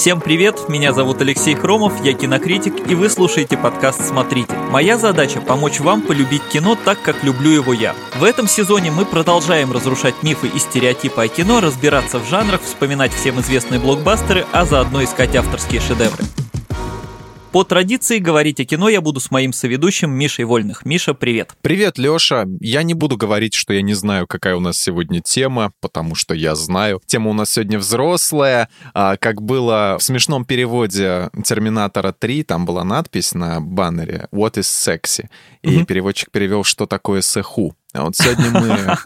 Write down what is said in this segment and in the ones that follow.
Всем привет, меня зовут Алексей Хромов, я кинокритик, и вы слушаете подкаст «Смотрите». Моя задача – помочь вам полюбить кино так, как люблю его я. В этом сезоне мы продолжаем разрушать мифы и стереотипы о кино, разбираться в жанрах, вспоминать всем известные блокбастеры, а заодно искать авторские шедевры. По традиции говорить о кино я буду с моим соведущим Мишей Вольных. Миша, привет. Привет, Лёша. Я не буду говорить, что я не знаю, какая у нас сегодня тема, потому что я знаю. Тема у нас сегодня взрослая. А, как было в смешном переводе Терминатора 3, там была надпись на баннере «What is sexy?» И mm-hmm. переводчик перевел, что такое сэху. А вот сегодня мы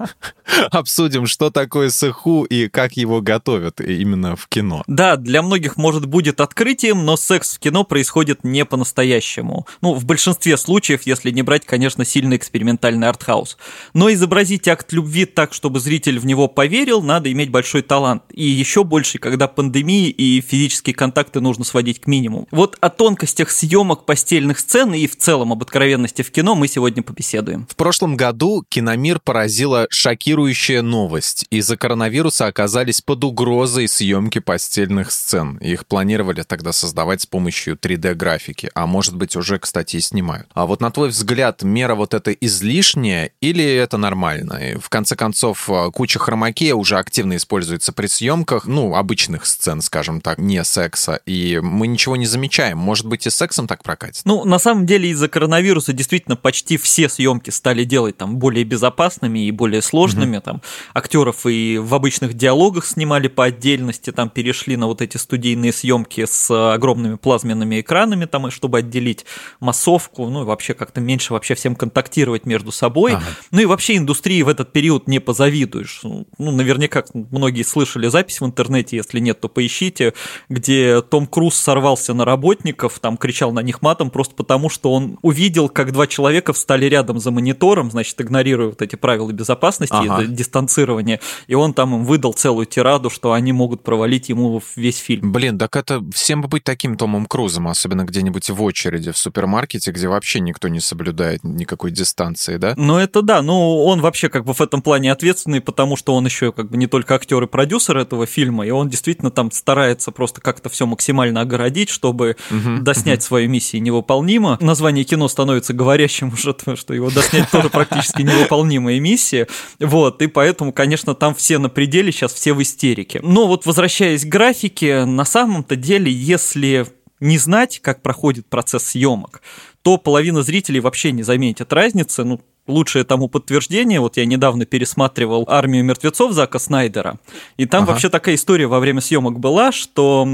обсудим, что такое сэху и как его готовят именно в кино. Да, для многих, может, будет открытием, но секс в кино происходит не по-настоящему. Ну, в большинстве случаев, если не брать, конечно, сильно экспериментальный артхаус. Но изобразить акт любви так, чтобы зритель в него поверил, надо иметь большой талант. И еще больше, когда пандемии и физические контакты нужно сводить к минимуму. Вот о тонкостях съемок постельных сцен и в целом об откровенности в кино мы сегодня побеседуем. В прошлом году киномир поразила шокирующая новость. Из-за коронавируса оказались под угрозой съемки постельных сцен. Их планировали тогда создавать с помощью 3D-графики. А может быть, уже, кстати, и снимают. А вот на твой взгляд, мера вот эта излишняя или это нормально? И в конце концов, а, куча хромакея уже активно используется при съемках, ну, обычных сцен, скажем так, не секса. И мы ничего не замечаем. Может быть, и сексом так прокатит? Ну, на самом деле, из-за коронавируса действительно почти все съемки стали делать там более более безопасными и более сложными. Mm-hmm. Там актеров и в обычных диалогах снимали по отдельности, там перешли на вот эти студийные съемки с огромными плазменными экранами, там, чтобы отделить массовку, ну и вообще как-то меньше вообще всем контактировать между собой. Ага. Ну и вообще индустрии в этот период не позавидуешь. Ну, наверняка многие слышали запись в интернете, если нет, то поищите, где Том Круз сорвался на работников, там кричал на них матом просто потому, что он увидел, как два человека встали рядом за монитором, значит, игнорируя игнорируя вот эти правила безопасности, ага. дистанцирования, и он там им выдал целую тираду, что они могут провалить ему весь фильм. Блин, так это всем бы быть таким Томом Крузом, особенно где-нибудь в очереди в супермаркете, где вообще никто не соблюдает никакой дистанции, да? Ну это да, ну он вообще как бы в этом плане ответственный, потому что он еще как бы не только актер и продюсер этого фильма, и он действительно там старается просто как-то все максимально огородить, чтобы угу, доснять угу. свою миссию невыполнимо. Название кино становится говорящим уже, что его доснять тоже практически невыполнимо невыполнимая миссия. Вот, и поэтому, конечно, там все на пределе, сейчас все в истерике. Но вот возвращаясь к графике, на самом-то деле, если не знать, как проходит процесс съемок, то половина зрителей вообще не заметит разницы. Ну, лучшее тому подтверждение, вот я недавно пересматривал «Армию мертвецов» Зака Снайдера, и там ага. вообще такая история во время съемок была, что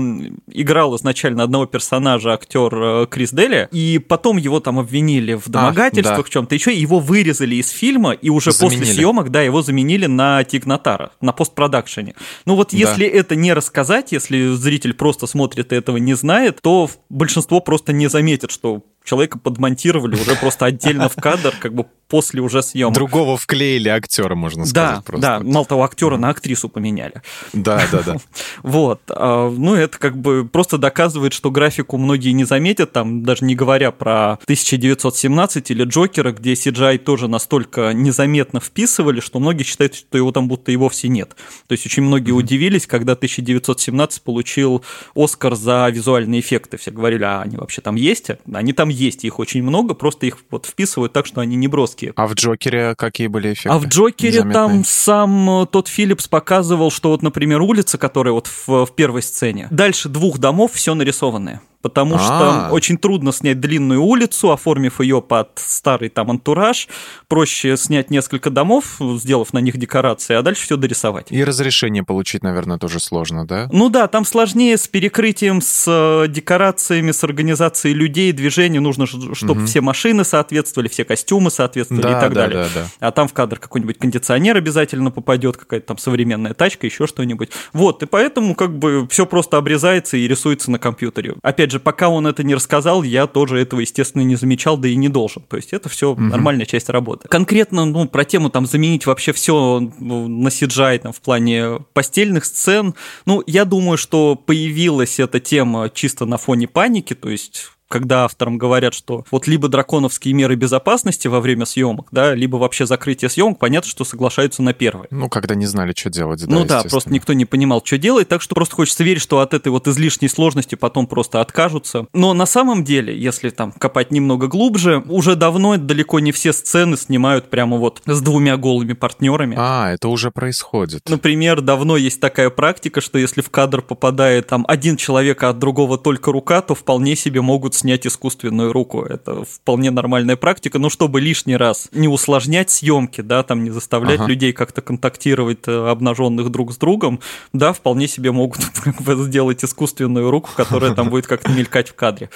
играл изначально одного персонажа актер э, Крис Дели, и потом его там обвинили в домогательствах а, да. в чем-то еще, его вырезали из фильма, и уже заменили. после съемок, да, его заменили на Тигнатара, на постпродакшене. Ну вот если да. это не рассказать, если зритель просто смотрит и этого не знает, то большинство просто не заметит, что человека подмонтировали уже просто отдельно в кадр, как бы после уже съемок. Другого вклеили актера, можно сказать. Да, просто. да, мало того, актера на актрису поменяли. Да, да, да. Вот. А, ну, это как бы просто доказывает, что графику многие не заметят, там, даже не говоря про 1917 или Джокера, где CGI тоже настолько незаметно вписывали, что многие считают, что его там будто и вовсе нет. То есть очень многие удивились, когда 1917 получил Оскар за визуальные эффекты. Все говорили, а они вообще там есть? Они там есть, их очень много, просто их вот вписывают так, что они не броские. А в Джокере какие были эффекты? А в Джокере Незаметные? там сам э, тот Филлипс показывал, что вот, например, улица, которая вот в, в первой сцене, дальше двух домов все нарисованное потому А-а-а. что очень трудно снять длинную улицу, оформив ее под старый там антураж. Проще снять несколько домов, сделав на них декорации, а дальше все дорисовать. И разрешение получить, наверное, тоже сложно, да? Ну да, там сложнее с перекрытием, с э, декорациями, с организацией людей, движений. Нужно, чтобы угу. все машины соответствовали, все костюмы соответствовали да, и так да, далее. Да, да. А там в кадр какой-нибудь кондиционер обязательно попадет, какая-то там современная тачка, еще что-нибудь. Вот, и поэтому как бы все просто обрезается и рисуется на компьютере. Опять опять же, пока он это не рассказал, я тоже этого, естественно, не замечал, да и не должен. То есть это все угу. нормальная часть работы. Конкретно, ну, про тему там заменить вообще все ну, на CGI там, в плане постельных сцен, ну, я думаю, что появилась эта тема чисто на фоне паники, то есть когда авторам говорят, что вот либо драконовские меры безопасности во время съемок, да, либо вообще закрытие съемок, понятно, что соглашаются на первое. Ну, когда не знали, что делать. Да, ну да, просто никто не понимал, что делать, так что просто хочется верить, что от этой вот излишней сложности потом просто откажутся. Но на самом деле, если там копать немного глубже, уже давно далеко не все сцены снимают прямо вот с двумя голыми партнерами. А, это уже происходит. Например, давно есть такая практика, что если в кадр попадает там один человек, а от другого только рука, то вполне себе могут снять искусственную руку. Это вполне нормальная практика, но чтобы лишний раз не усложнять съемки, да, там не заставлять ага. людей как-то контактировать э, обнаженных друг с другом, да, вполне себе могут сделать искусственную руку, которая там будет как-то мелькать в кадре.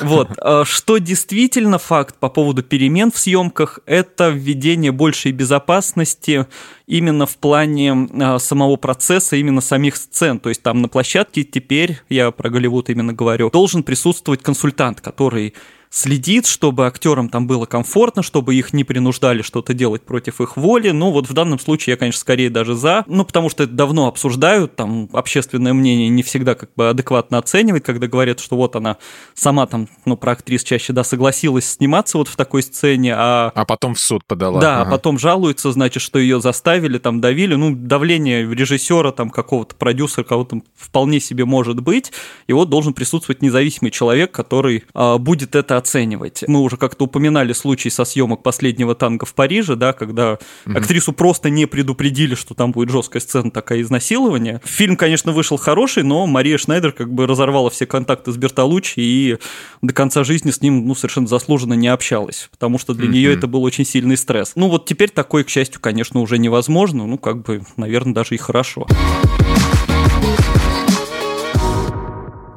Вот. А что действительно факт по поводу перемен в съемках, это введение большей безопасности именно в плане а, самого процесса, именно самих сцен. То есть там на площадке теперь, я про Голливуд именно говорю, должен присутствовать консультант, который следит, чтобы актерам там было комфортно, чтобы их не принуждали что-то делать против их воли. Ну, вот в данном случае я, конечно, скорее даже за, ну, потому что это давно обсуждают, там общественное мнение не всегда как бы адекватно оценивает, когда говорят, что вот она сама там, ну, про актрис чаще, да, согласилась сниматься вот в такой сцене, а... А потом в суд подала. Да, ага. а потом жалуется, значит, что ее заставили, там, давили. Ну, давление режиссера, там, какого-то продюсера, кого-то вполне себе может быть, и вот должен присутствовать независимый человек, который а, будет это оценивать. Мы уже как-то упоминали случай со съемок последнего танга в Париже, да, когда угу. актрису просто не предупредили, что там будет жесткая сцена такая изнасилования. Фильм, конечно, вышел хороший, но Мария Шнайдер как бы разорвала все контакты с Бертолуччи и до конца жизни с ним ну, совершенно заслуженно не общалась, потому что для угу. нее это был очень сильный стресс. Ну вот теперь такое, к счастью, конечно, уже невозможно, ну как бы, наверное, даже и хорошо.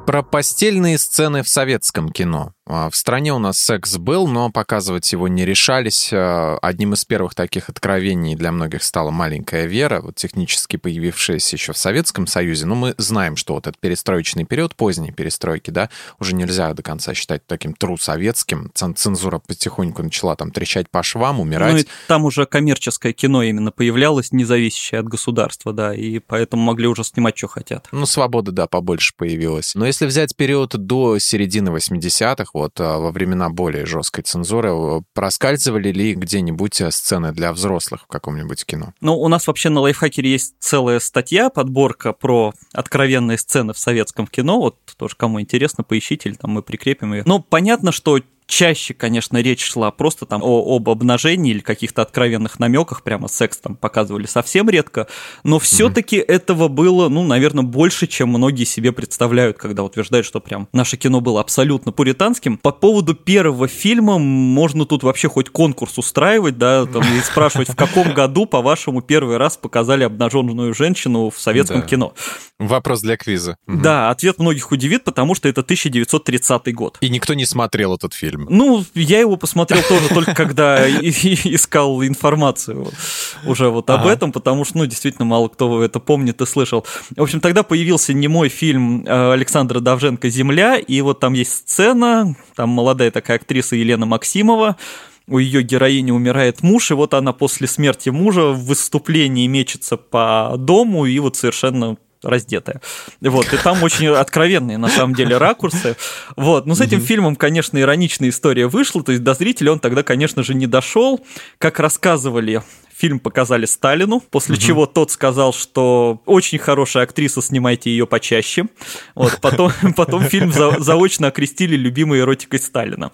Про постельные сцены в советском кино. А, в стране у нас секс был, но показывать его не решались. А, одним из первых таких откровений для многих стала «Маленькая Вера», вот технически появившаяся еще в Советском Союзе. Но мы знаем, что вот этот перестроечный период, поздней перестройки, да, уже нельзя до конца считать таким тру советским. Цензура потихоньку начала там трещать по швам, умирать. Ну и там уже коммерческое кино именно появлялось, независящее от государства, да, и поэтому могли уже снимать, что хотят. Ну, свобода, да, побольше появилась. Но если взять период до середины 80-х, вот а, во времена более жесткой цензуры, проскальзывали ли где-нибудь э, сцены для взрослых в каком-нибудь кино? Ну, у нас вообще на лайфхакере есть целая статья, подборка про откровенные сцены в советском кино. Вот тоже кому интересно, поищите, или там мы прикрепим ее. Но понятно, что чаще, конечно, речь шла просто там о, об обнажении или каких-то откровенных намеках, прямо секс там показывали совсем редко, но все-таки mm-hmm. этого было, ну, наверное, больше, чем многие себе представляют, когда утверждают, что прям наше кино было абсолютно пуританским. По поводу первого фильма можно тут вообще хоть конкурс устраивать, да, там, и спрашивать, в каком году, по-вашему, первый раз показали обнаженную женщину в советском да. кино. Вопрос для квиза. Да, ответ многих удивит, потому что это 1930 год. И никто не смотрел этот фильм фильм? Ну, я его посмотрел тоже только когда искал информацию уже вот об этом, потому что, ну, действительно, мало кто это помнит и слышал. В общем, тогда появился не мой фильм э, Александра Давженко «Земля», и вот там есть сцена, там молодая такая актриса Елена Максимова, у ее героини умирает муж, и вот она после смерти мужа в выступлении мечется по дому и вот совершенно раздетая. Вот, и там очень откровенные, на самом деле, ракурсы. Вот, но с этим фильмом, конечно, ироничная история вышла, то есть до зрителя он тогда, конечно же, не дошел. Как рассказывали Фильм показали Сталину, после угу. чего тот сказал, что очень хорошая актриса, снимайте ее почаще. Вот, потом, потом фильм за, заочно окрестили любимой эротикой Сталина.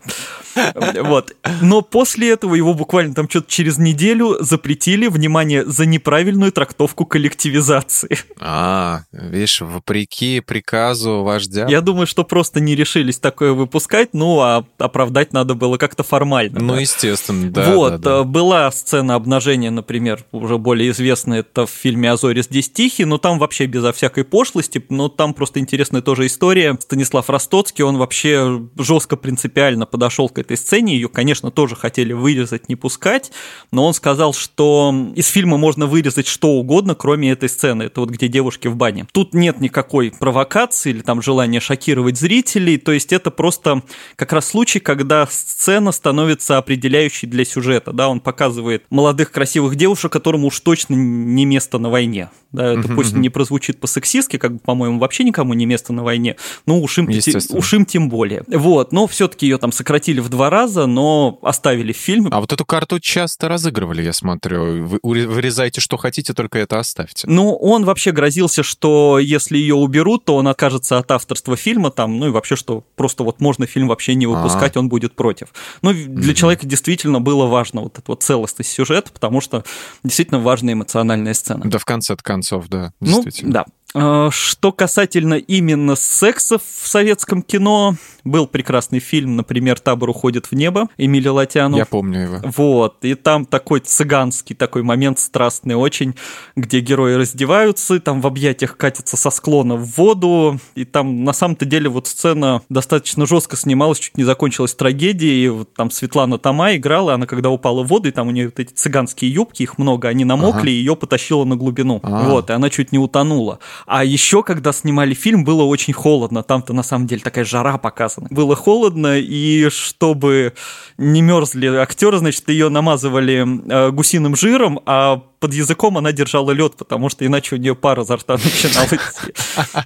Вот. Но после этого его буквально там что-то через неделю запретили, внимание, за неправильную трактовку коллективизации. А, видишь, вопреки приказу вождя. Я думаю, что просто не решились такое выпускать, ну, а оправдать надо было как-то формально. Ну, да. естественно, да. Вот, да, да. была сцена обнажения например, уже более известный, это в фильме «Азори здесь тихий», но там вообще безо всякой пошлости, но там просто интересная тоже история. Станислав Ростоцкий, он вообще жестко принципиально подошел к этой сцене, ее, конечно, тоже хотели вырезать, не пускать, но он сказал, что из фильма можно вырезать что угодно, кроме этой сцены, это вот где девушки в бане. Тут нет никакой провокации или там желания шокировать зрителей, то есть это просто как раз случай, когда сцена становится определяющей для сюжета, да, он показывает молодых красивых красивых девушек, которому уж точно не место на войне. Да, это uh-huh, пусть uh-huh. не прозвучит по-сексистски, как бы, по-моему, вообще никому не место на войне, но уж им, уж им тем более. Вот, но все-таки ее там сократили в два раза, но оставили в фильме. А вот эту карту часто разыгрывали, я смотрю. Вы вырезаете, что хотите, только это оставьте. Ну, он вообще грозился, что если ее уберут, то он окажется от авторства фильма там, ну и вообще, что просто вот можно фильм вообще не выпускать, А-а-а. он будет против. Ну, для mm-hmm. человека действительно было важно вот эта вот целостность сюжета, потому что действительно важная эмоциональная сцена. Да, в конце-то концов, да, ну, действительно. Ну, да. А, что касательно именно секса в советском кино, был прекрасный фильм, например, «Табор уходит в небо» Эмили Латяну. Я помню его. Вот, и там такой цыганский такой момент страстный очень, где герои раздеваются, там в объятиях катятся со склона в воду, и там на самом-то деле вот сцена достаточно жестко снималась, чуть не закончилась трагедией, и вот там Светлана Тома играла, она когда упала в воду, и там у нее вот эти цыганские юбки, их много, они намокли, ага. и ее потащило на глубину. А-а-а. Вот, и она чуть не утонула. А еще, когда снимали фильм, было очень холодно. Там-то на самом деле такая жара показана. Было холодно, и чтобы не мерзли актеры, значит, ее намазывали э, гусиным жиром, а под языком она держала лед, потому что иначе у нее пара изо рта начинала идти.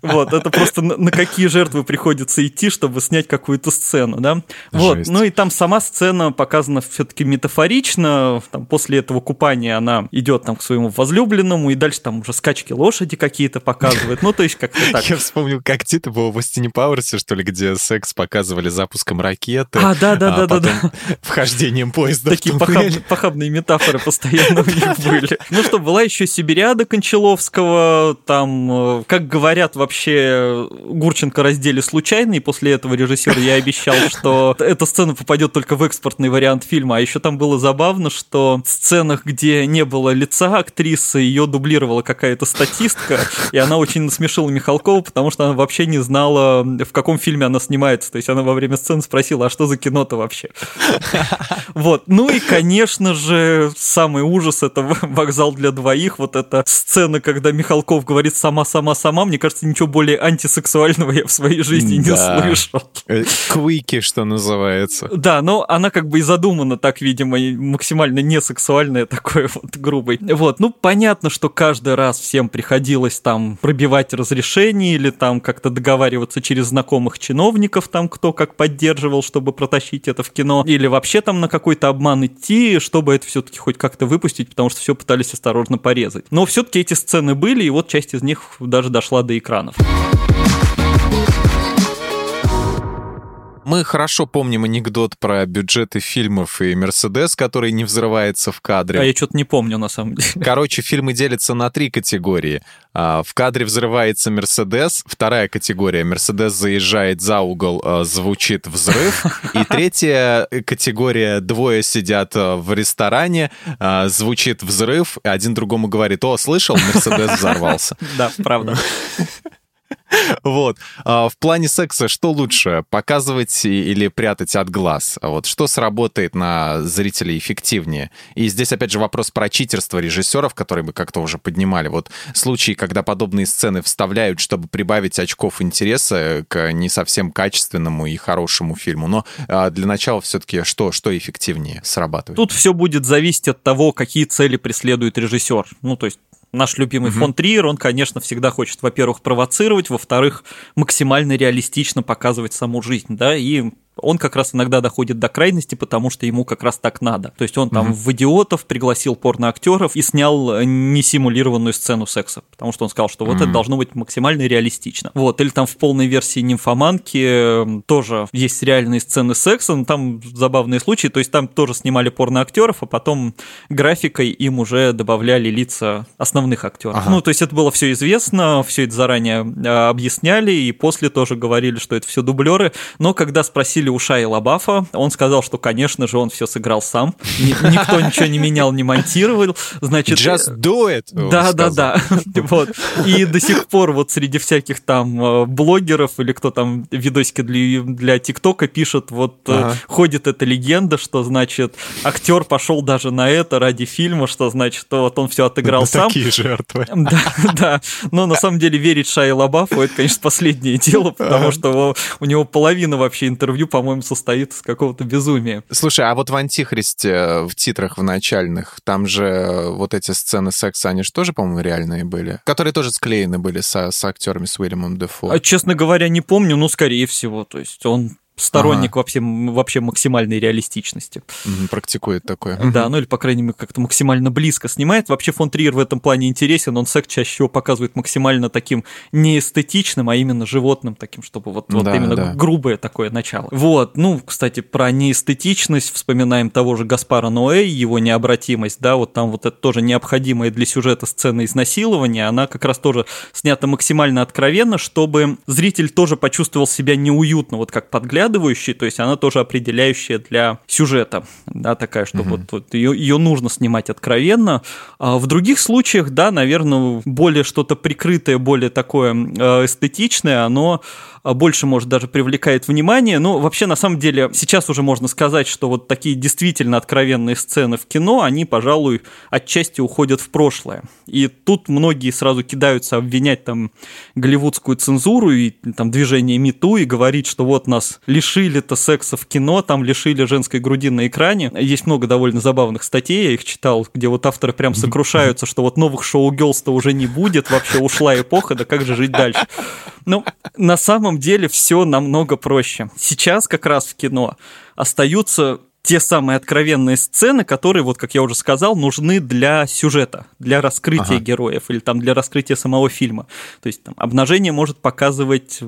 Вот, это просто на какие жертвы приходится идти, чтобы снять какую-то сцену, да? Вот, ну и там сама сцена показана все-таки метафорично, там после этого купания она идет там к своему возлюбленному, и дальше там уже скачки лошади какие-то показывает, ну то есть как-то так. Я вспомнил, как это было в Остине Пауэрсе, что ли, где секс показывали запуском ракеты. А, да-да-да-да. Вхождением поезда Такие похабные метафоры постоянно у них были. Ну что, была еще Сибириада Кончаловского, там, э, как говорят, вообще Гурченко раздели случайно, и после этого режиссер я обещал, что эта сцена попадет только в экспортный вариант фильма. А еще там было забавно, что в сценах, где не было лица актрисы, ее дублировала какая-то статистка, и она очень насмешила Михалкова, потому что она вообще не знала, в каком фильме она снимается. То есть она во время сцены спросила, а что за кино-то вообще? Вот. Ну и, конечно же, самый ужас — это вокзал зал для двоих, вот эта сцена, когда Михалков говорит «сама-сама-сама», мне кажется, ничего более антисексуального я в своей жизни не да. слышал. Э, квики, что называется. Да, но она как бы и задумана так, видимо, максимально несексуальная, такое вот грубой. Вот, ну, понятно, что каждый раз всем приходилось там пробивать разрешение или там как-то договариваться через знакомых чиновников, там кто как поддерживал, чтобы протащить это в кино, или вообще там на какой-то обман идти, чтобы это все-таки хоть как-то выпустить, потому что все пытались пытались осторожно порезать. Но все-таки эти сцены были, и вот часть из них даже дошла до экранов. Мы хорошо помним анекдот про бюджеты фильмов и Мерседес, который не взрывается в кадре. А я что-то не помню, на самом деле. Короче, фильмы делятся на три категории. А, в кадре взрывается Мерседес. Вторая категория. Мерседес заезжает за угол, а, звучит взрыв. И третья категория. Двое сидят а, в ресторане, звучит взрыв. Один другому говорит, о, слышал, Мерседес взорвался. Да, правда. Вот. А, в плане секса что лучше, показывать или прятать от глаз? Вот что сработает на зрителей эффективнее? И здесь, опять же, вопрос про читерство режиссеров, которые мы как-то уже поднимали. Вот случаи, когда подобные сцены вставляют, чтобы прибавить очков интереса к не совсем качественному и хорошему фильму. Но а, для начала все-таки что, что эффективнее срабатывает? Тут все будет зависеть от того, какие цели преследует режиссер. Ну, то есть наш любимый угу. фон Триер, он, конечно, всегда хочет, во-первых, провоцировать, во-вторых, максимально реалистично показывать саму жизнь, да, и он как раз иногда доходит до крайности, потому что ему как раз так надо. То есть он там угу. в «Идиотов» пригласил порноактеров и снял несимулированную сцену секса, потому что он сказал, что вот угу. это должно быть максимально реалистично. Вот, или там в полной версии «Нимфоманки» тоже есть реальные сцены секса, но там забавные случаи, то есть там тоже снимали порноактеров, а потом графикой им уже добавляли лица основных актеров. Ага. Ну, то есть это было все известно, все это заранее а, объясняли, и после тоже говорили, что это все дублеры, но когда спросили спросили у Шайи Лабафа, он сказал, что, конечно же, он все сыграл сам, никто ничего не менял, не монтировал, значит... Just do it! Да, да, да, вот. И до сих пор вот среди всяких там э, блогеров или кто там видосики для, ТикТока пишет, вот э, ага. ходит эта легенда, что, значит, актер пошел даже на это ради фильма, что, значит, вот он все отыграл да, сам. Такие жертвы. Да, да. Но на самом деле верить Шайи Лабафу, это, конечно, последнее дело, потому что у него половина вообще интервью по-моему, состоит из какого-то безумия. Слушай, а вот в «Антихристе» в титрах в начальных, там же вот эти сцены секса, они же тоже, по-моему, реальные были? Которые тоже склеены были со, с актерами, с Уильямом Дефо. А, честно говоря, не помню, но скорее всего. То есть он сторонник ага. вообще, вообще максимальной реалистичности. Практикует такое. Да, ну или, по крайней мере, как-то максимально близко снимает. Вообще фон Триер в этом плане интересен, он секс чаще всего показывает максимально таким не эстетичным, а именно животным таким, чтобы вот, вот да, именно да. грубое такое начало. Вот, ну, кстати, про неэстетичность вспоминаем того же Гаспара Ноэ, его необратимость, да, вот там вот это тоже необходимая для сюжета сцена изнасилования, она как раз тоже снята максимально откровенно, чтобы зритель тоже почувствовал себя неуютно, вот как подгляд проглядывающей, то есть она тоже определяющая для сюжета, да, такая, что mm-hmm. вот, вот ее, ее нужно снимать откровенно. А в других случаях, да, наверное, более что-то прикрытое, более такое э, эстетичное, оно больше, может, даже привлекает внимание. Но вообще, на самом деле, сейчас уже можно сказать, что вот такие действительно откровенные сцены в кино, они, пожалуй, отчасти уходят в прошлое. И тут многие сразу кидаются обвинять там голливудскую цензуру и там движение МИТУ и говорить, что вот нас лишили-то секса в кино, там лишили женской груди на экране. Есть много довольно забавных статей, я их читал, где вот авторы прям сокрушаются, что вот новых шоу то уже не будет, вообще ушла эпоха, да как же жить дальше? Ну, на самом самом деле все намного проще. Сейчас как раз в кино остаются те самые откровенные сцены, которые, вот как я уже сказал, нужны для сюжета, для раскрытия ага. героев или там для раскрытия самого фильма. То есть там обнажение может показывать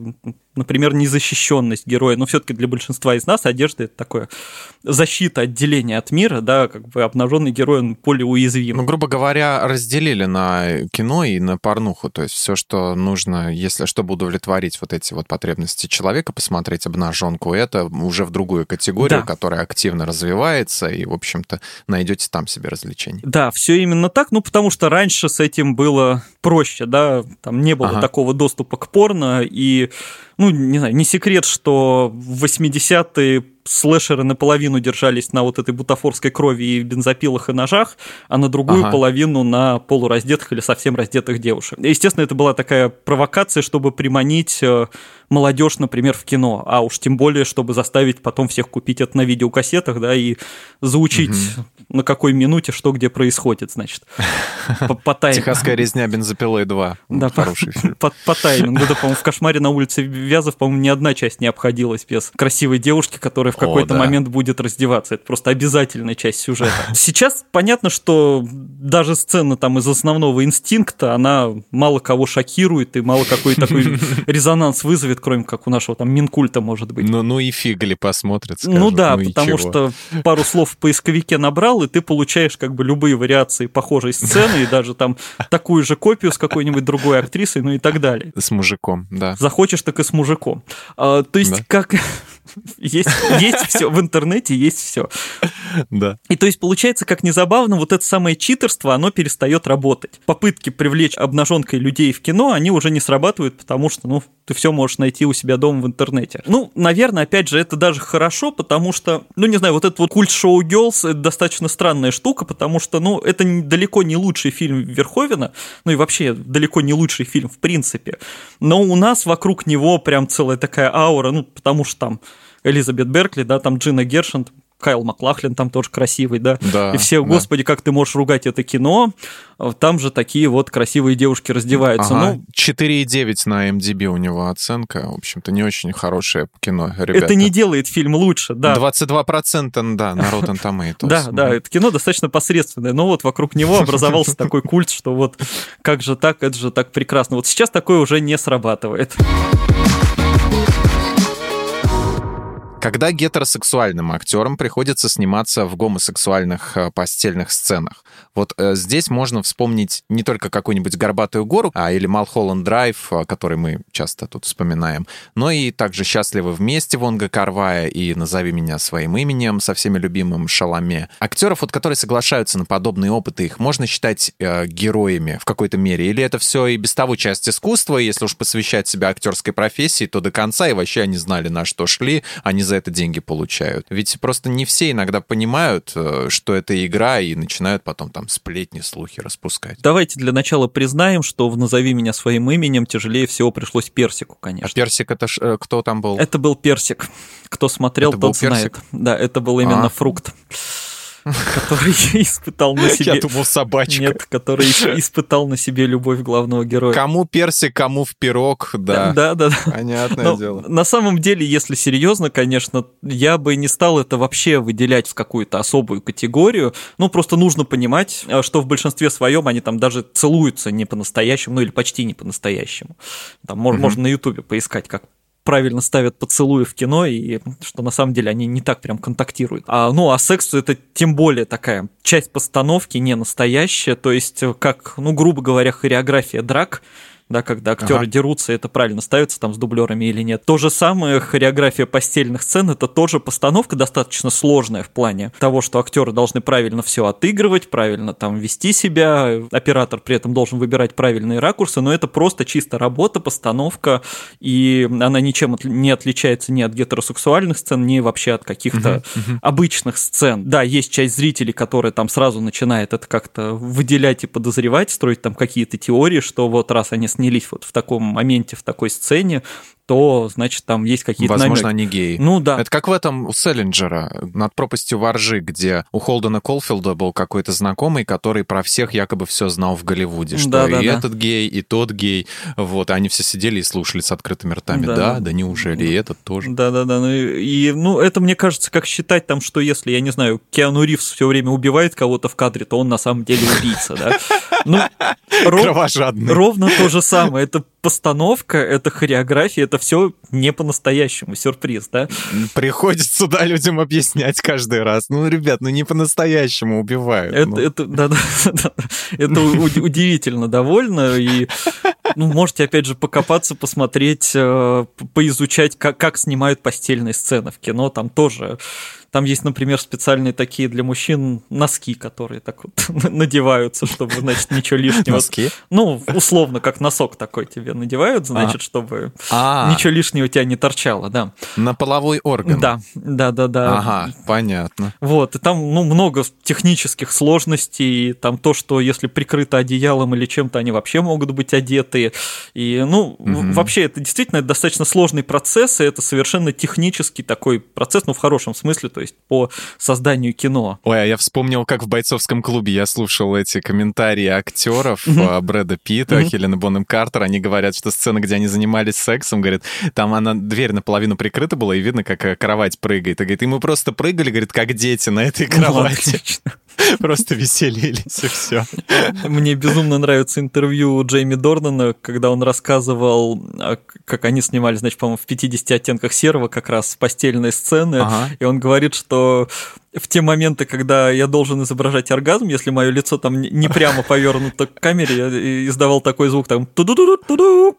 например, незащищенность героя, но все-таки для большинства из нас одежда это такое защита, отделение от мира, да, как бы обнаженный герой, он более уязвим. Ну, грубо говоря, разделили на кино и на порнуху, то есть все, что нужно, если чтобы удовлетворить вот эти вот потребности человека, посмотреть обнаженку, это уже в другую категорию, да. которая активно развивается, и, в общем-то, найдете там себе развлечения. Да, все именно так, ну, потому что раньше с этим было проще, да, там не было ага. такого доступа к порно, и ну, не знаю, не секрет, что в 80-е слэшеры наполовину держались на вот этой бутафорской крови и бензопилах и ножах, а на другую ага. половину на полураздетых или совсем раздетых девушек. Естественно, это была такая провокация, чтобы приманить э, молодежь, например, в кино, а уж тем более, чтобы заставить потом всех купить это на видеокассетах, да, и заучить угу. на какой минуте что где происходит, значит. По таймингу. Техасская резня бензопилой 2. Да, хороший фильм. По таймингу. Да, по-моему, в «Кошмаре на улице Вязов», по-моему, ни одна часть не обходилась без красивой девушки, которая в какой-то момент будет раздеваться. Это просто обязательная часть сюжета. Сейчас понятно, что даже сцена там из основного инстинкта, она мало кого шокирует и мало какой такой резонанс вызовет кроме как у нашего там Минкульта, может быть. Ну, ну и фиг ли посмотрят, скажут. Ну да, ну потому что пару слов в поисковике набрал, и ты получаешь как бы любые вариации похожей сцены, и даже там такую же копию с какой-нибудь другой актрисой, ну и так далее. С мужиком, да. Захочешь, так и с мужиком. А, то есть да. как... Есть, есть все, в интернете есть все. Да. И то есть получается, как незабавно, вот это самое читерство, оно перестает работать. Попытки привлечь обнаженкой людей в кино, они уже не срабатывают, потому что, ну, ты все можешь найти у себя дома в интернете. Ну, наверное, опять же, это даже хорошо, потому что, ну, не знаю, вот этот вот культ шоу Girls это достаточно странная штука, потому что, ну, это далеко не лучший фильм Верховина, ну и вообще далеко не лучший фильм в принципе. Но у нас вокруг него прям целая такая аура, ну, потому что там Элизабет Беркли, да, там Джина Гершин, Кайл Маклахлин там тоже красивый, да? Да. И все, да. господи, как ты можешь ругать это кино? Там же такие вот красивые девушки раздеваются. Ага. Ну, 4,9 на MDB у него оценка. В общем-то, не очень хорошее кино, ребята. Это не делает фильм лучше, да. 22% да, на Rotten Tomatoes. Да, да, это кино достаточно посредственное, но вот вокруг него образовался такой культ, что вот как же так, это же так прекрасно. Вот сейчас такое уже не срабатывает. Когда гетеросексуальным актерам приходится сниматься в гомосексуальных э, постельных сценах? Вот э, здесь можно вспомнить не только какую-нибудь «Горбатую гору», а или «Малхолланд Драйв», который мы часто тут вспоминаем, но и также «Счастливы вместе» Вонга Карвая и «Назови меня своим именем» со всеми любимым Шаломе. Актеров, вот, которые соглашаются на подобные опыты, их можно считать э, героями в какой-то мере? Или это все и без того часть искусства, если уж посвящать себя актерской профессии, то до конца и вообще они знали, на что шли, они за это деньги получают. Ведь просто не все иногда понимают, э, что это игра, и начинают потом там сплетни, слухи распускать. Давайте для начала признаем, что в «Назови меня своим именем» тяжелее всего пришлось Персику, конечно. А Персик это ж, э, кто там был? Это был Персик. Кто смотрел, Это тот знает. Да, это был именно А. фрукт, который испытал на себе... Я думал, собачка. Нет, который испытал на себе любовь главного героя. Кому персик, кому в пирог, да. Да, да, да. Понятное Но дело. на самом деле, если серьезно, конечно, я бы не стал это вообще выделять в какую-то особую категорию. Ну, просто нужно понимать, э, что в большинстве своем они там даже целуются не по-настоящему, ну или почти не по-настоящему. Там мож- Мгм. можно на Ютубе поискать, как правильно ставят поцелуи в кино, и что на самом деле они не так прям контактируют. А, ну, а секс это тем более такая часть постановки, не настоящая, то есть как, ну, грубо говоря, хореография драк, да, когда актеры Ага. дерутся, это правильно ставится там с дублерами или нет. То же самое хореография постельных сцен, это тоже постановка достаточно сложная в плане того, что актеры должны правильно все отыгрывать, правильно там вести себя, оператор при этом должен выбирать правильные ракурсы, но это просто чисто работа, постановка, и она ничем отли- не отличается ни от гетеросексуальных сцен, ни вообще от каких-то обычных сцен. Да, есть часть зрителей, которые там сразу начинает это как-то выделять и подозревать, строить там какие-то теории, что вот раз они снялись вот в таком моменте, в такой сцене, то, значит, там есть какие-то Возможно, намеки. они геи. Ну да. Это как в этом у Селлинджера над пропастью воржи, где у Холдена Колфилда был какой-то знакомый, который про всех якобы все знал в Голливуде, что Да-да-да. и этот гей, и тот гей, вот, и они все сидели и слушали с открытыми ртами. Да. Да, да, неужели и этот тоже? Да, да, да. Ну и, и, ну, это мне кажется, как считать там, что если, я не знаю, Киану Ривз все время убивает кого-то в кадре, то он на самом деле убийца, да? Ну, ров- Кровожадный. ровно то же самое. Это постановка, это хореография, это все не по-настоящему, сюрприз, да? Приходится сюда людям объяснять каждый раз. Ну, ребят, ну не по-настоящему убивают. Это, ну. это, да, да, да, это удивительно довольно, и ну, можете, опять же, покопаться, посмотреть, э, поизучать, как, как снимают постельные сцены в кино, там тоже... Там есть, например, специальные такие для мужчин носки, которые так вот надеваются, чтобы, значит, ничего лишнего... Носки? Ну, условно, как носок такой тебе надевают, значит, чтобы А, ничего лишнего у тебя не торчало, да. на половой орган. Да, да, да, да. Ага, понятно. Вот, и там, ну, много технических сложностей, там то, что если прикрыто одеялом или чем-то, они вообще могут быть одеты, и, ну, Мгм. вообще это действительно достаточно сложный процесс, и это совершенно технический такой процесс, ну, в хорошем смысле, то есть по созданию кино. Ой, а я вспомнил, как в бойцовском клубе я слушал эти комментарии актеров э, Брэда Питта, Мгм. Хелены Бонем Картер. Они говорят, что сцена, где они занимались сексом, говорит, там она дверь наполовину прикрыта была, и видно, как э, кровать прыгает. И говорит, и мы просто прыгали, говорит, как дети на этой Ну, кровати. отлично. Просто веселились, и все. Мне безумно нравится интервью Джейми Дорнана, когда он рассказывал, а, как они снимали, значит, по-моему, в 50 оттенках серого как раз постельные сцены, Ага. и он говорит, что в те моменты, когда я должен изображать оргазм, если мое лицо там не- прямо повернуто к камере, я издавал такой звук там ту-ду-ду-ду-ду.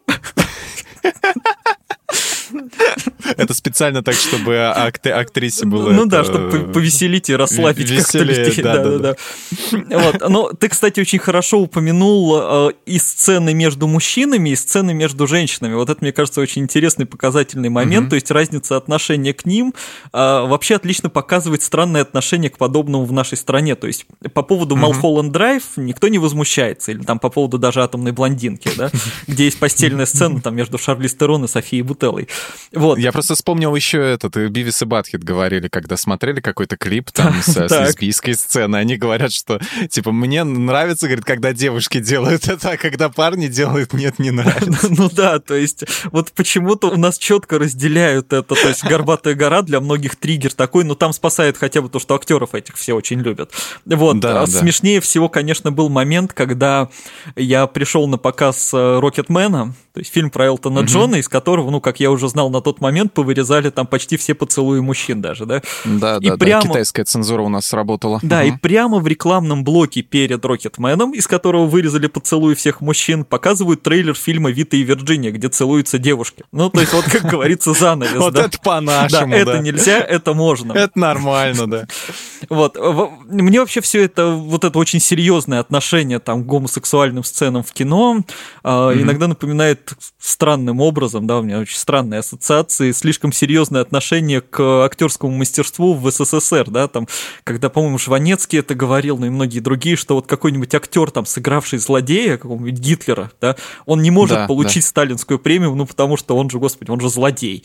Это специально так, чтобы акт- актрисе было... Ну да, это, чтобы повеселить и расслабить как-то людей. да, Да, да, да, да. Вот. Но ты, кстати, очень хорошо упомянул э, и сцены между мужчинами, и сцены между женщинами. Вот это, мне кажется, очень интересный показательный момент. Мгм. То есть разница отношения к ним э, вообще отлично показывает странное отношение к подобному в нашей стране. То есть по поводу. Малхолланд Драйв никто не возмущается. Или там по поводу даже атомной блондинки, да, где есть постельная сцена там между Шарли Стерон и Софией Бутеллой. Вот. Я просто вспомнил еще этот, и Бивис и Батхит говорили, когда смотрели какой-то клип там с, с лесбийской сцены, они говорят, что, типа, мне нравится, говорит, когда девушки делают это, а когда парни делают, нет, не нравится. Ну да, то есть вот почему-то у нас четко разделяют это, то есть «Горбатая гора» для многих триггер такой, но там спасает хотя бы то, что актеров этих все очень любят. Вот, Да, а да. смешнее всего, конечно, был момент, когда я пришел на показ э, «Рокетмена», то есть фильм про Элтона Мгм. Джона, из которого, ну, как я уже знал на тот момент, повырезали там почти все поцелуи мужчин даже, да? Да, И да, да, прямо- китайская цензура у нас сработала. Да, и Мгм. прямо в рекламном блоке перед Рокетменом, из которого вырезали поцелуи всех мужчин, показывают трейлер фильма «Вита и Вирджиния», где целуются девушки. Ну, то есть, вот как говорится, занавес, Вот да. это Да, по-нашему, это да. нельзя, это можно. Это нормально, да. Вот. Мне вообще все это, вот это очень серьезное отношение там, к гомосексуальным сценам в кино а, иногда напоминает странным образом, да, у меня очень странные ассоциации слишком серьезное отношение к актерскому мастерству в СССР, да, там, когда, по-моему, Жванецкий это говорил, ну и многие другие, что вот какой-нибудь актер, там, сыгравший злодея, какого-нибудь Гитлера, да, он не может да, получить да. сталинскую премию, ну, потому что он же, господи, он же злодей,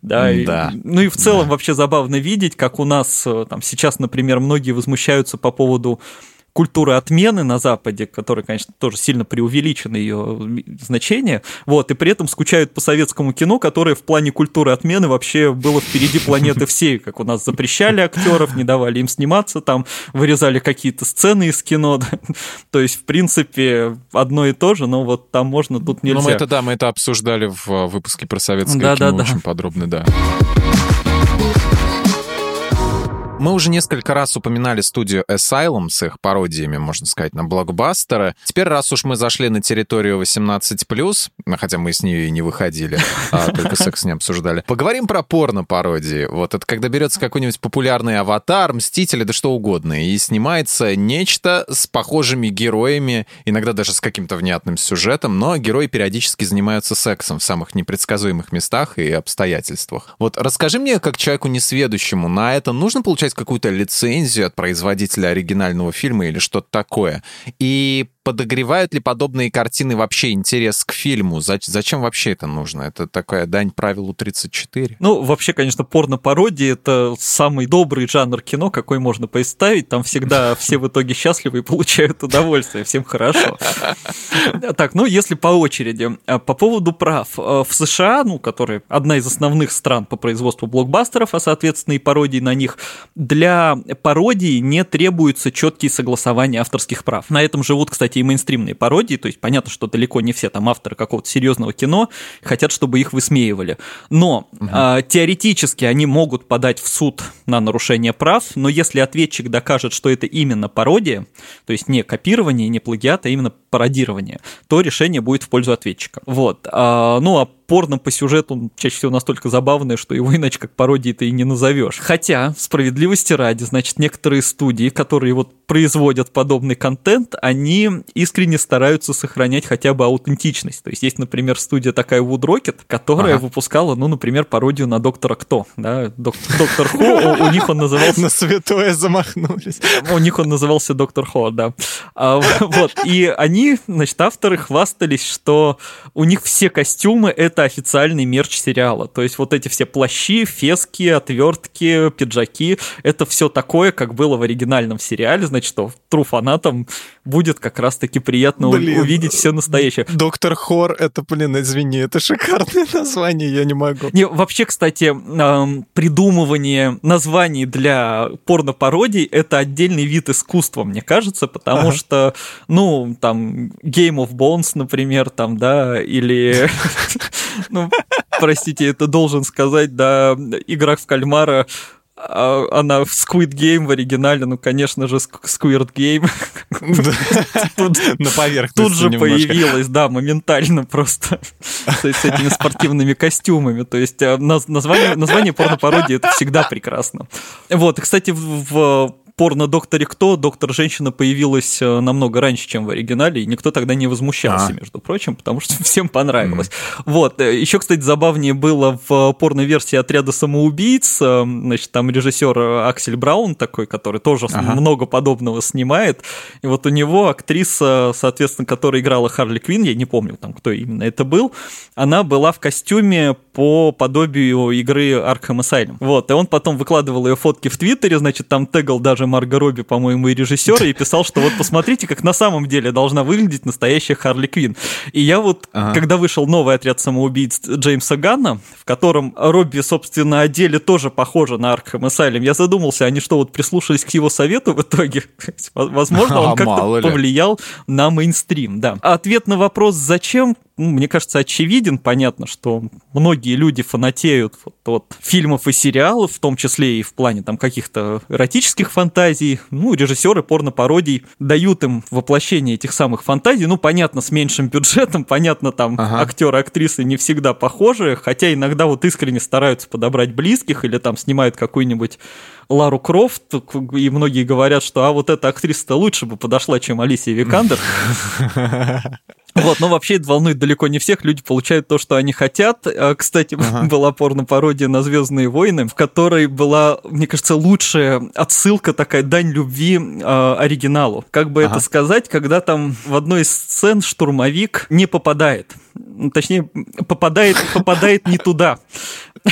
да, да. И, ну и в целом да. вообще забавно видеть, как у нас, э, там, сейчас, например, многие возмущаются по поводу культуры отмены на Западе, которая, конечно, тоже сильно преувеличено ее значение, вот, и при этом скучают по советскому кино, которое в плане культуры отмены вообще было впереди планеты всей, как у нас запрещали актеров, не давали им сниматься, там вырезали какие-то сцены из кино, да? то есть, в принципе, одно и то же, но вот там можно, тут нельзя. Ну, мы это, да, мы это обсуждали в выпуске про советское да, кино да, очень да. подробно, да. Мы уже несколько раз упоминали студию Asylum с их пародиями, можно сказать, на блокбастеры. Теперь, раз уж мы зашли на территорию 18+, хотя мы с нее и не выходили, а только секс не обсуждали, поговорим про порно-пародии. Вот это когда берется какой-нибудь популярный аватар, мститель, да что угодно, и снимается нечто с похожими героями, иногда даже с каким-то внятным сюжетом, но герои периодически занимаются сексом в самых непредсказуемых местах и обстоятельствах. Вот расскажи мне, как человеку несведущему, на это нужно получать получать какую-то лицензию от производителя оригинального фильма или что-то такое. И подогревают ли подобные картины вообще интерес к фильму? Зачем вообще это нужно? Это такая дань правилу 34? Ну, вообще, конечно, порно-пародии — это самый добрый жанр кино, какой можно представить. Там всегда все в итоге счастливы и получают удовольствие. Всем хорошо. Так, ну, если по очереди. А, по поводу прав. А, в США, ну, которые одна из основных стран по производству блокбастеров, а, соответственно, и пародий на них, для пародии не требуются четкие согласования авторских прав. На этом живут, кстати, кстати, и мейнстримные пародии, то есть понятно, что далеко не все там авторы какого-то серьезного кино хотят, чтобы их высмеивали. Но угу. э, теоретически они могут подать в суд на нарушение прав, но если ответчик докажет, что это именно пародия, то есть не копирование, не плагиат, а именно пародирование, то решение будет в пользу ответчика. Вот. А, ну, а порно по сюжету он чаще всего настолько забавное, что его иначе как пародии ты и не назовешь. Хотя, справедливости ради, значит, некоторые студии, которые вот производят подобный контент, они искренне стараются сохранять хотя бы аутентичность. То есть есть, например, студия такая Wood Rocket, которая ага. выпускала, ну, например, пародию на Доктора Кто, да, Доктор Хо, у них он назывался... На святое замахнулись. У них он назывался Доктор Хо, да. А, вот, и они, значит, авторы хвастались, что у них все костюмы — это официальный мерч сериала. То есть вот эти все плащи, фески, отвертки, пиджаки — это все такое, как было в оригинальном сериале, значит, что true фанатам будет как раз-таки приятно блин, увидеть все настоящее. Доктор Хор, это, блин, извини, это шикарное название, я не могу. Не, вообще, кстати, придумывание названий для порно-пародий — это отдельный вид искусства, мне кажется, потому ага. что, ну, там, Game of Bones, например, там, да, или... Ну, простите, это должен сказать, да, игра в кальмара а, она в Squid Game в оригинале, ну, конечно же, Squid Game. На поверхности Тут же появилась, да, моментально просто с этими спортивными костюмами. То есть а, название, название порно-пародии — это всегда прекрасно. Вот, кстати, в порно-докторе кто, доктор-женщина появилась э, намного раньше, чем в оригинале, и никто тогда не возмущался, а. между прочим, потому что всем понравилось. Mm. Вот. Э, Еще, кстати, забавнее было в порно-версии «Отряда самоубийц», э, значит, там режиссер Аксель Браун такой, который тоже ага. много подобного снимает, и вот у него актриса, соответственно, которая играла Харли Квин, я не помню там, кто именно это был, она была в костюме по подобию игры Arkham Asylum. Вот, и он потом выкладывал ее фотки в Твиттере, значит, там тегал даже даже Марго Робби, по-моему, и режиссер, и писал, что вот посмотрите, как на самом деле должна выглядеть настоящая Харли Квин. И я вот, ага. когда вышел новый отряд самоубийц Джеймса Ганна, в котором Робби, собственно, одели тоже похоже на Аркхем Асайлем, я задумался, они что, вот прислушались к его совету в итоге? Возможно, он как-то повлиял на мейнстрим, да. Ответ на вопрос, зачем, ну, мне кажется, очевиден. Понятно, что многие люди фанатеют вот, от фильмов и сериалов, в том числе и в плане там каких-то эротических фантазий. Ну, режиссеры порно-пародий дают им воплощение этих самых фантазий. Ну, понятно, с меньшим бюджетом, понятно, там ага. актеры, актрисы не всегда похожи, хотя иногда вот искренне стараются подобрать близких или там снимают какую-нибудь Лару Крофт, и многие говорят, что а вот эта актриса-то лучше бы подошла, чем Алисия Викандер. Вот, но вообще это волнует далеко не всех. Люди получают то, что они хотят. А, кстати, ага. была порно-пародия на Звездные войны, в которой была, мне кажется, лучшая отсылка, такая дань любви э, оригиналу. Как бы ага. это сказать, когда там в одной из сцен штурмовик не попадает. Точнее, попадает, попадает не туда.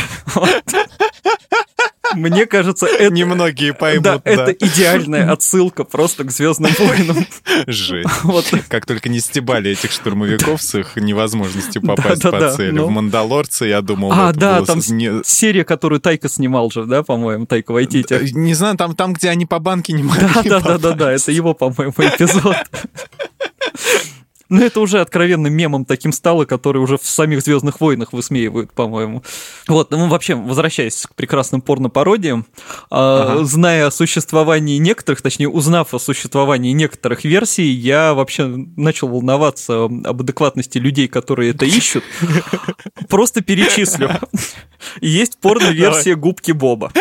Мне кажется, это... Немногие поймут, да. это идеальная отсылка просто к «Звездным войнам». Жесть. Вот. Как только не стебали этих штурмовиков с их невозможностью попасть по цели. В «Мандалорце» я думал... А, да, там серия, которую Тайка снимал же, да, по-моему, Тайка Вайтити. Не знаю, там, там, где они по банке не могли Да-да-да, это его, по-моему, эпизод. Ну, это уже откровенным мемом таким стало, который уже в самих Звездных войнах высмеивают, по-моему. Вот, ну, вообще, возвращаясь к прекрасным порно-пародиям, а, ага. зная о существовании некоторых, точнее, узнав о существовании некоторых версий, я вообще начал волноваться об адекватности людей, которые это ищут. Просто перечислю. Есть порно-версия губки Боба,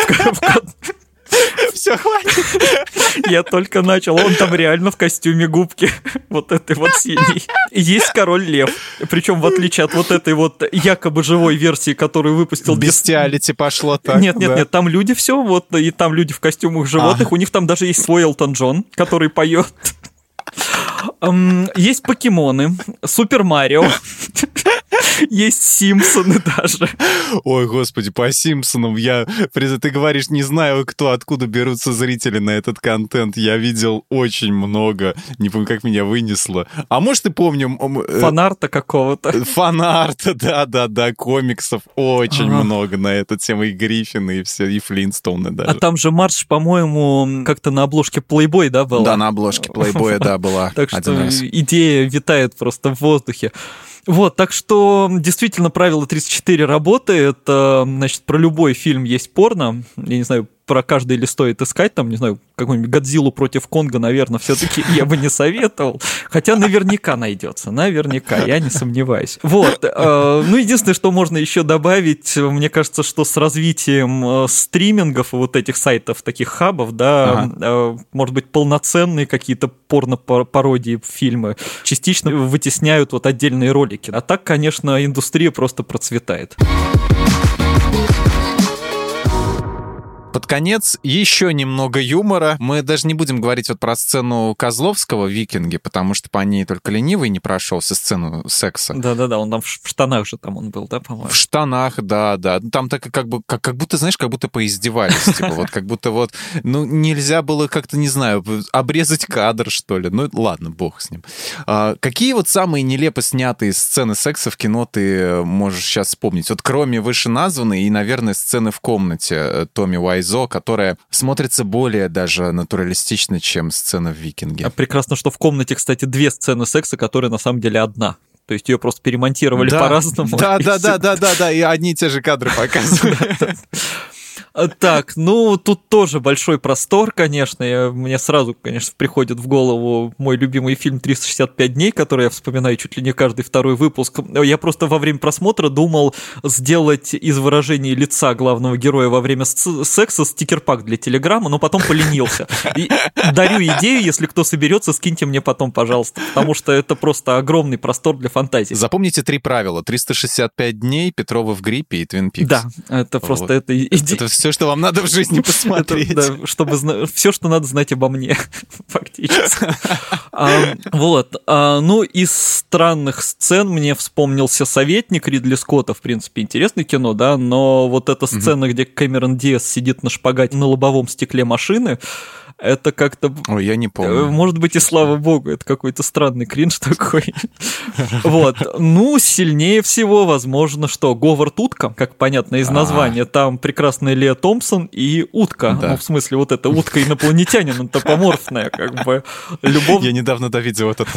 Все, хватит. Я только начал, он там реально в костюме губки, вот этой вот синей. Есть король лев, причем в отличие от вот этой вот якобы живой версии, которую выпустил... Бестиалити пошло так. Нет, нет, да. нет, там люди все, вот, и там люди в костюмах животных, ага. у них там даже есть свой Элтон Джон, который поет. Есть покемоны, Супер Марио. Есть Симпсоны даже. Ой, господи, по Симпсонам я... Ты говоришь, не знаю, кто, откуда берутся зрители на этот контент. Я видел очень много. Не помню, как меня вынесло. А может, ты помню... Э, Фанарта какого-то. Фанарта, да-да-да, комиксов очень ага. много на эту тему. И Гриффины, и все, и Флинстоуны даже. А там же марш, по-моему, как-то на обложке Playboy, да, был? Да, на обложке Playboy, да, была. Так что идея витает просто в воздухе. Вот, так что действительно правило 34 работает. Значит, про любой фильм есть порно. Я не знаю, про каждый или стоит искать, там, не знаю, какую-нибудь Годзиллу против Конга, наверное, все-таки я бы не советовал. Хотя наверняка найдется, наверняка, я не сомневаюсь. Вот. Э, ну, единственное, что можно еще добавить, мне кажется, что с развитием э, стримингов и вот этих сайтов, таких хабов, да, ага. Э, может быть, полноценные какие-то порно-пародии фильмы частично вытесняют вот отдельные ролики. А так, конечно, индустрия просто процветает. Конец еще немного юмора. Мы даже не будем говорить вот про сцену Козловского в «Викинге», потому что по ней только ленивый не прошелся сцену секса. Да-да-да, он там в штанах же там он был, да, по-моему? В штанах, да, да. Ну, там так как бы, как, как будто, знаешь, как будто поиздевались, типа, вот как будто вот, ну, нельзя было как-то, не знаю, обрезать кадр, что ли. Ну, ладно, бог с ним. А, какие вот самые нелепо снятые сцены секса в кино ты можешь сейчас вспомнить? Вот кроме вышеназванной и, наверное, сцены в комнате э, Томми Уайз Айзо, которая смотрится более даже натуралистично, чем сцена в «Викинге». А прекрасно, что в комнате, кстати, две сцены секса, которые на самом деле одна. То есть ее просто перемонтировали да, по-разному. Да, да, да, да, да, да, и одни и те же кадры показывают. Так, ну, тут тоже большой простор, конечно. Я, мне сразу, конечно, приходит в голову мой любимый фильм «365 дней», который я вспоминаю чуть ли не каждый второй выпуск. Я просто во время просмотра думал сделать из выражения лица главного героя во время секса стикер-пак для Телеграма, но потом поленился. И дарю идею, если кто соберется, скиньте мне потом, пожалуйста, потому что это просто огромный простор для фантазии. Запомните три правила. 365 дней, Петрова в гриппе и Твин Пикс. Да, это просто вот. это... Это все, что вам надо в жизни посмотреть. Это, да, чтобы все, что надо знать обо мне, фактически. а, вот. А, ну, из странных сцен мне вспомнился «Советник» Ридли Скотта, в принципе, интересное кино, да, но вот эта сцена, где Кэмерон Диас сидит на шпагате на лобовом стекле машины, это как-то... Ой, я не помню. Э, может быть, и слава богу, это какой-то странный кринж такой. Вот. Ну, сильнее всего, возможно, что Говард Утка, как понятно из названия, там прекрасная Лея Томпсон и утка. Ну, в смысле, вот эта утка инопланетянин, антропоморфная, как бы. Любовь... Я недавно довидел этот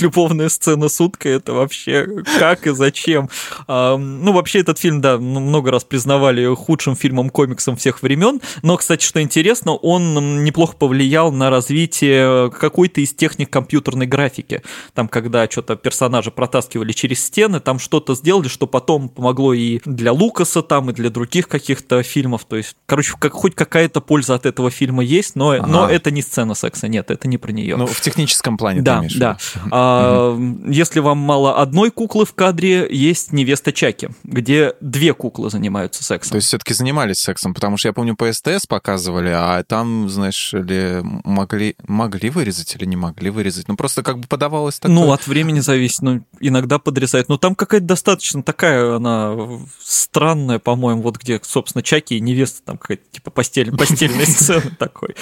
Любовная сцена с уткой, это вообще как и зачем? Ну, вообще, этот фильм, да, ну, много раз признавали худшим фильмом комиксом всех времен, но, кстати, что интересно, он неплохо повлиял повлиял на развитие какой-то из техник компьютерной графики. Там, когда что-то персонажи протаскивали через стены, там что-то сделали, что потом помогло и для Лукаса там, и для других каких-то фильмов. То есть, короче, как, хоть какая-то польза от этого фильма есть, но, ага. но это не сцена секса, нет, это не про нее. Ну, в техническом плане Да, да. А, если вам мало одной куклы в кадре, есть невеста Чаки, где две куклы занимаются сексом. То есть все-таки занимались сексом, потому что я помню по СТС показывали, а там, знаешь, ли могли, могли вырезать или не могли вырезать. Ну, просто как бы подавалось такое... Ну, от времени зависит, ну, иногда подрезают. Но там какая-то достаточно такая, она странная, по-моему, вот где, собственно, Чаки и невеста, там какая-то типа постель, постельная сцена такой.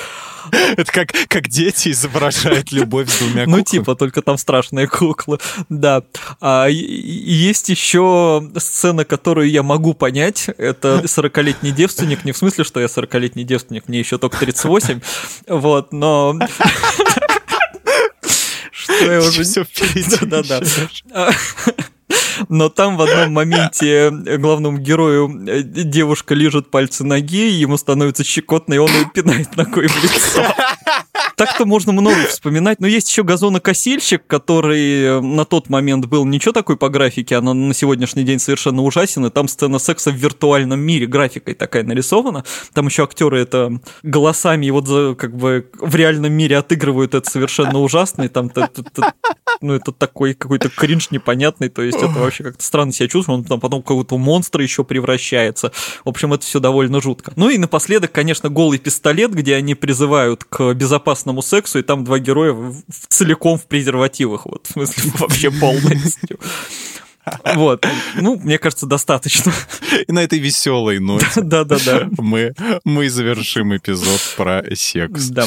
Это как, как дети изображают любовь с двумя ну, куклами. Ну, типа, только там страшные куклы, да. А, есть еще сцена, которую я могу понять. Это 40-летний девственник, не в смысле, что я 40-летний девственник, мне еще только 38, вот, но... Что я уже... Все впереди. Да-да-да. Но там в одном моменте главному герою э, девушка лежит пальцы ноги, ему становится щекотно, и он ее пинает ногой в лицо. Так-то можно много вспоминать, но есть еще газонокосильщик, который э, на тот момент был ничего такой по графике, она на сегодняшний день совершенно ужасен, и там сцена секса в виртуальном мире графикой такая нарисована. Там еще актеры это голосами и вот как бы в реальном мире отыгрывают это совершенно ужасно, и там ну это такой какой-то кринж непонятный, то есть это вообще как-то странно себя чувствует, он там потом какого-то монстра еще превращается. В общем, это все довольно жутко. Ну и напоследок, конечно, голый пистолет, где они призывают к безопасному сексу, и там два героя в, целиком в презервативах, вот, в смысле, вообще полностью. Вот. Ну, мне кажется, достаточно. И на этой веселой ноте да-да-да. мы, мы завершим эпизод про секс. Да.